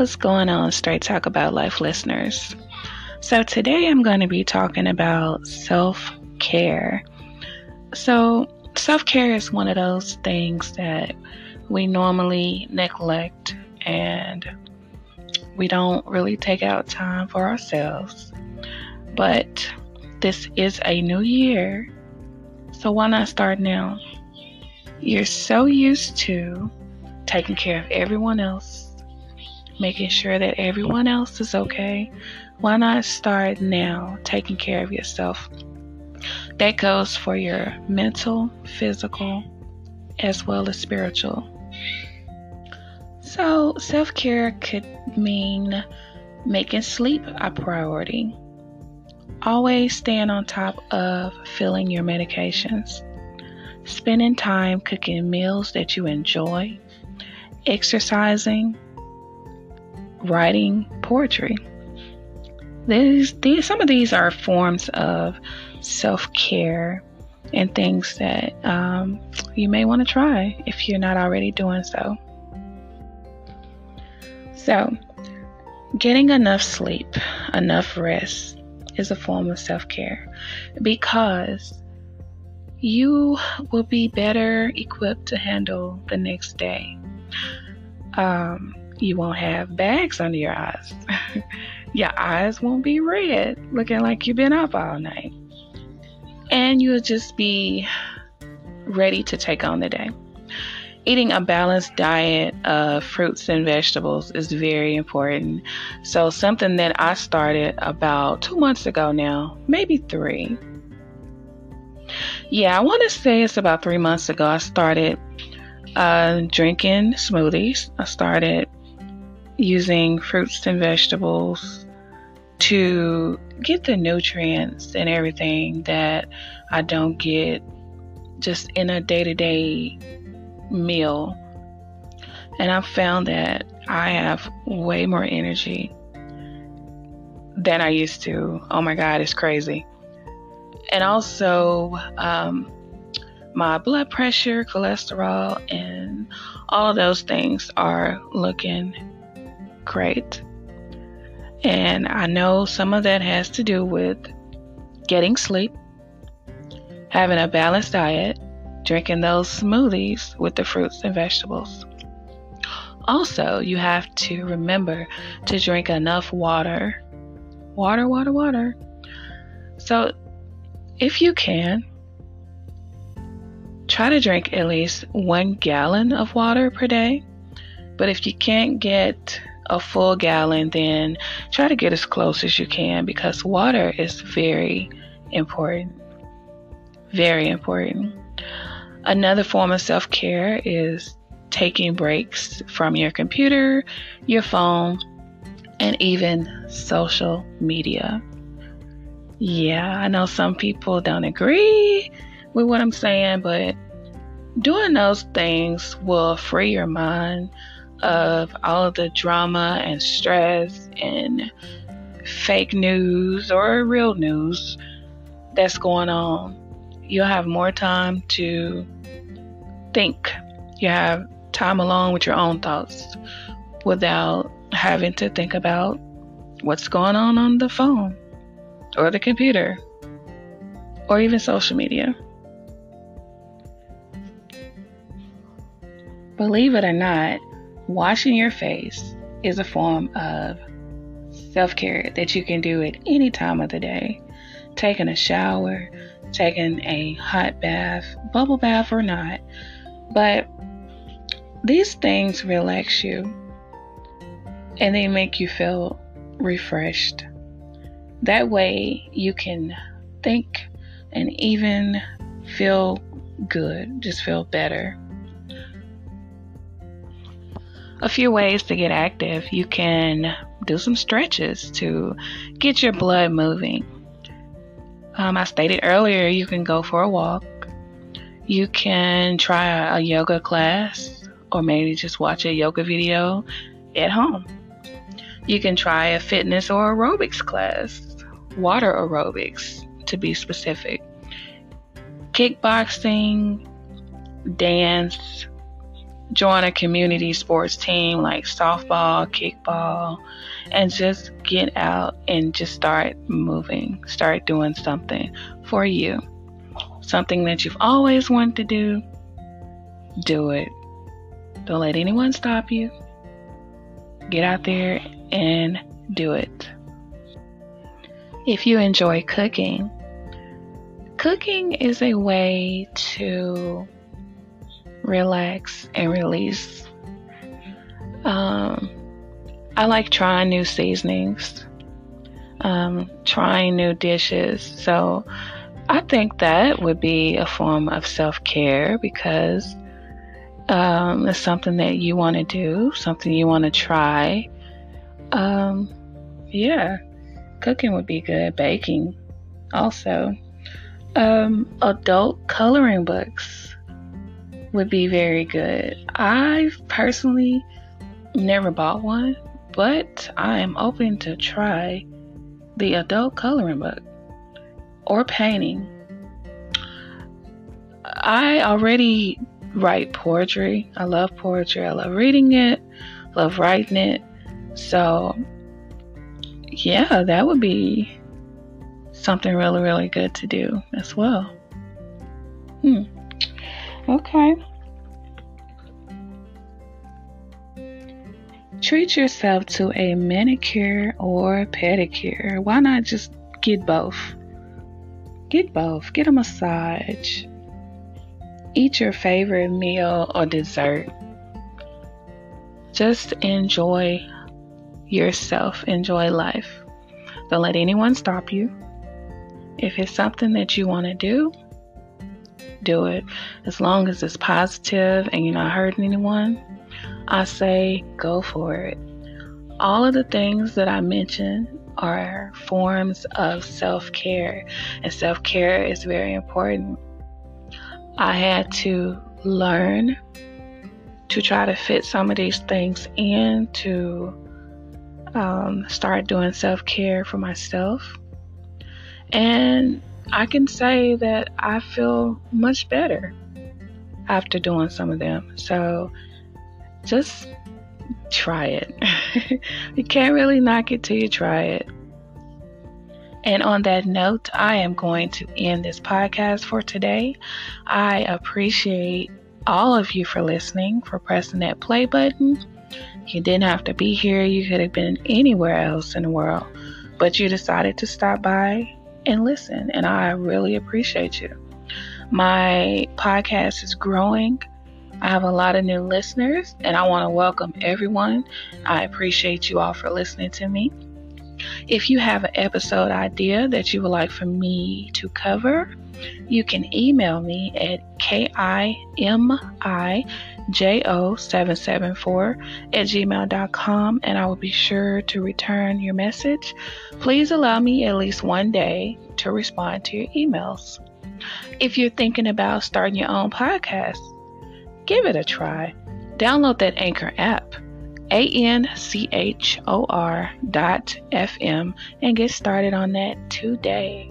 What's going on, Straight Talk About Life listeners? So, today I'm going to be talking about self care. So, self care is one of those things that we normally neglect and we don't really take out time for ourselves. But this is a new year, so why not start now? You're so used to taking care of everyone else making sure that everyone else is okay, why not start now taking care of yourself? That goes for your mental, physical, as well as spiritual. So, self care could mean making sleep a priority, always staying on top of filling your medications, spending time cooking meals that you enjoy, exercising, writing poetry. These, these, some of these are forms of self care and things that um, you may want to try if you're not already doing so. So, getting enough sleep, enough rest is a form of self care because you will be better equipped to handle the next day. Um, you won't have bags under your eyes. your eyes won't be red, looking like you've been up all night. And you'll just be ready to take on the day. Eating a balanced diet of fruits and vegetables is very important. So, something that I started about two months ago now, maybe three. Yeah, I want to say it's about three months ago. I started uh, drinking smoothies. I started using fruits and vegetables to get the nutrients and everything that I don't get just in a day to day meal. And I've found that I have way more energy than I used to. Oh my God, it's crazy. And also, um, my blood pressure, cholesterol, and all of those things are looking great. And I know some of that has to do with getting sleep, having a balanced diet, drinking those smoothies with the fruits and vegetables. Also, you have to remember to drink enough water. Water, water, water. So, if you can, try to drink at least one gallon of water per day. But if you can't get a full gallon, then try to get as close as you can because water is very important. Very important. Another form of self care is taking breaks from your computer, your phone, and even social media. Yeah, I know some people don't agree with what I'm saying, but doing those things will free your mind of all of the drama and stress and fake news or real news that's going on. You'll have more time to think. You have time alone with your own thoughts without having to think about what's going on on the phone or the computer or even social media. Believe it or not, Washing your face is a form of self care that you can do at any time of the day. Taking a shower, taking a hot bath, bubble bath or not. But these things relax you and they make you feel refreshed. That way you can think and even feel good, just feel better a few ways to get active. You can do some stretches to get your blood moving. Um, I stated earlier, you can go for a walk. You can try a, yoga class or maybe just watch a yoga video at home. You can try a fitness or aerobics class, water aerobics to be specific, kickboxing, dance, join a community sports team like softball, kickball, and just get out and just start moving, start doing something for you. Something that you've always wanted to do, do it. Don't let anyone stop you. Get out there and do it. If you enjoy cooking, cooking is a way to relax and release. Um, I like trying new seasonings, um, trying new dishes. So I think that would be a form of self care because um, it's something that you want to do, something you want to try. Um, yeah, cooking would be good. Baking also. Um, adult coloring books would be very good. I've personally never bought one, but I am open to try the adult coloring book or painting. I already write poetry. I love poetry. I love reading it, love writing it. So, yeah, that would be something really, really good to do as well. Hmm. Okay. Treat yourself to a manicure or pedicure. Why not just get both? Get both. Get a massage. Eat your favorite meal or dessert. Just enjoy yourself. Enjoy life. Don't let anyone stop you. If it's something that you want to do, do it. As long as it's positive and you're not hurting anyone, I say go for it. All of the things that I mentioned are forms of self care, and self care is very important. I had to learn to try to fit some of these things in to um, start doing self care for myself. And I can say that I feel much better after doing some of them. So just try it. you can't really knock it till you try it. And on that note, I am going to end this podcast for today. I appreciate all of you for listening, for pressing that play button. You didn't have to be here, you could have been anywhere else in the world, but you decided to stop by and listen, and I really appreciate you. My podcast is growing. I have a lot of new listeners, and I want to welcome everyone. I appreciate you all for listening to me. If you have an episode idea that you would like for me to cover, you can email me at kimijo774 at gmail.com and I will be sure to return your message. Please allow me at least one day to respond to your emails. If you're thinking about starting your own podcast, give it a try. Download that Anchor app, A N C H O R dot FM, and get started on that today.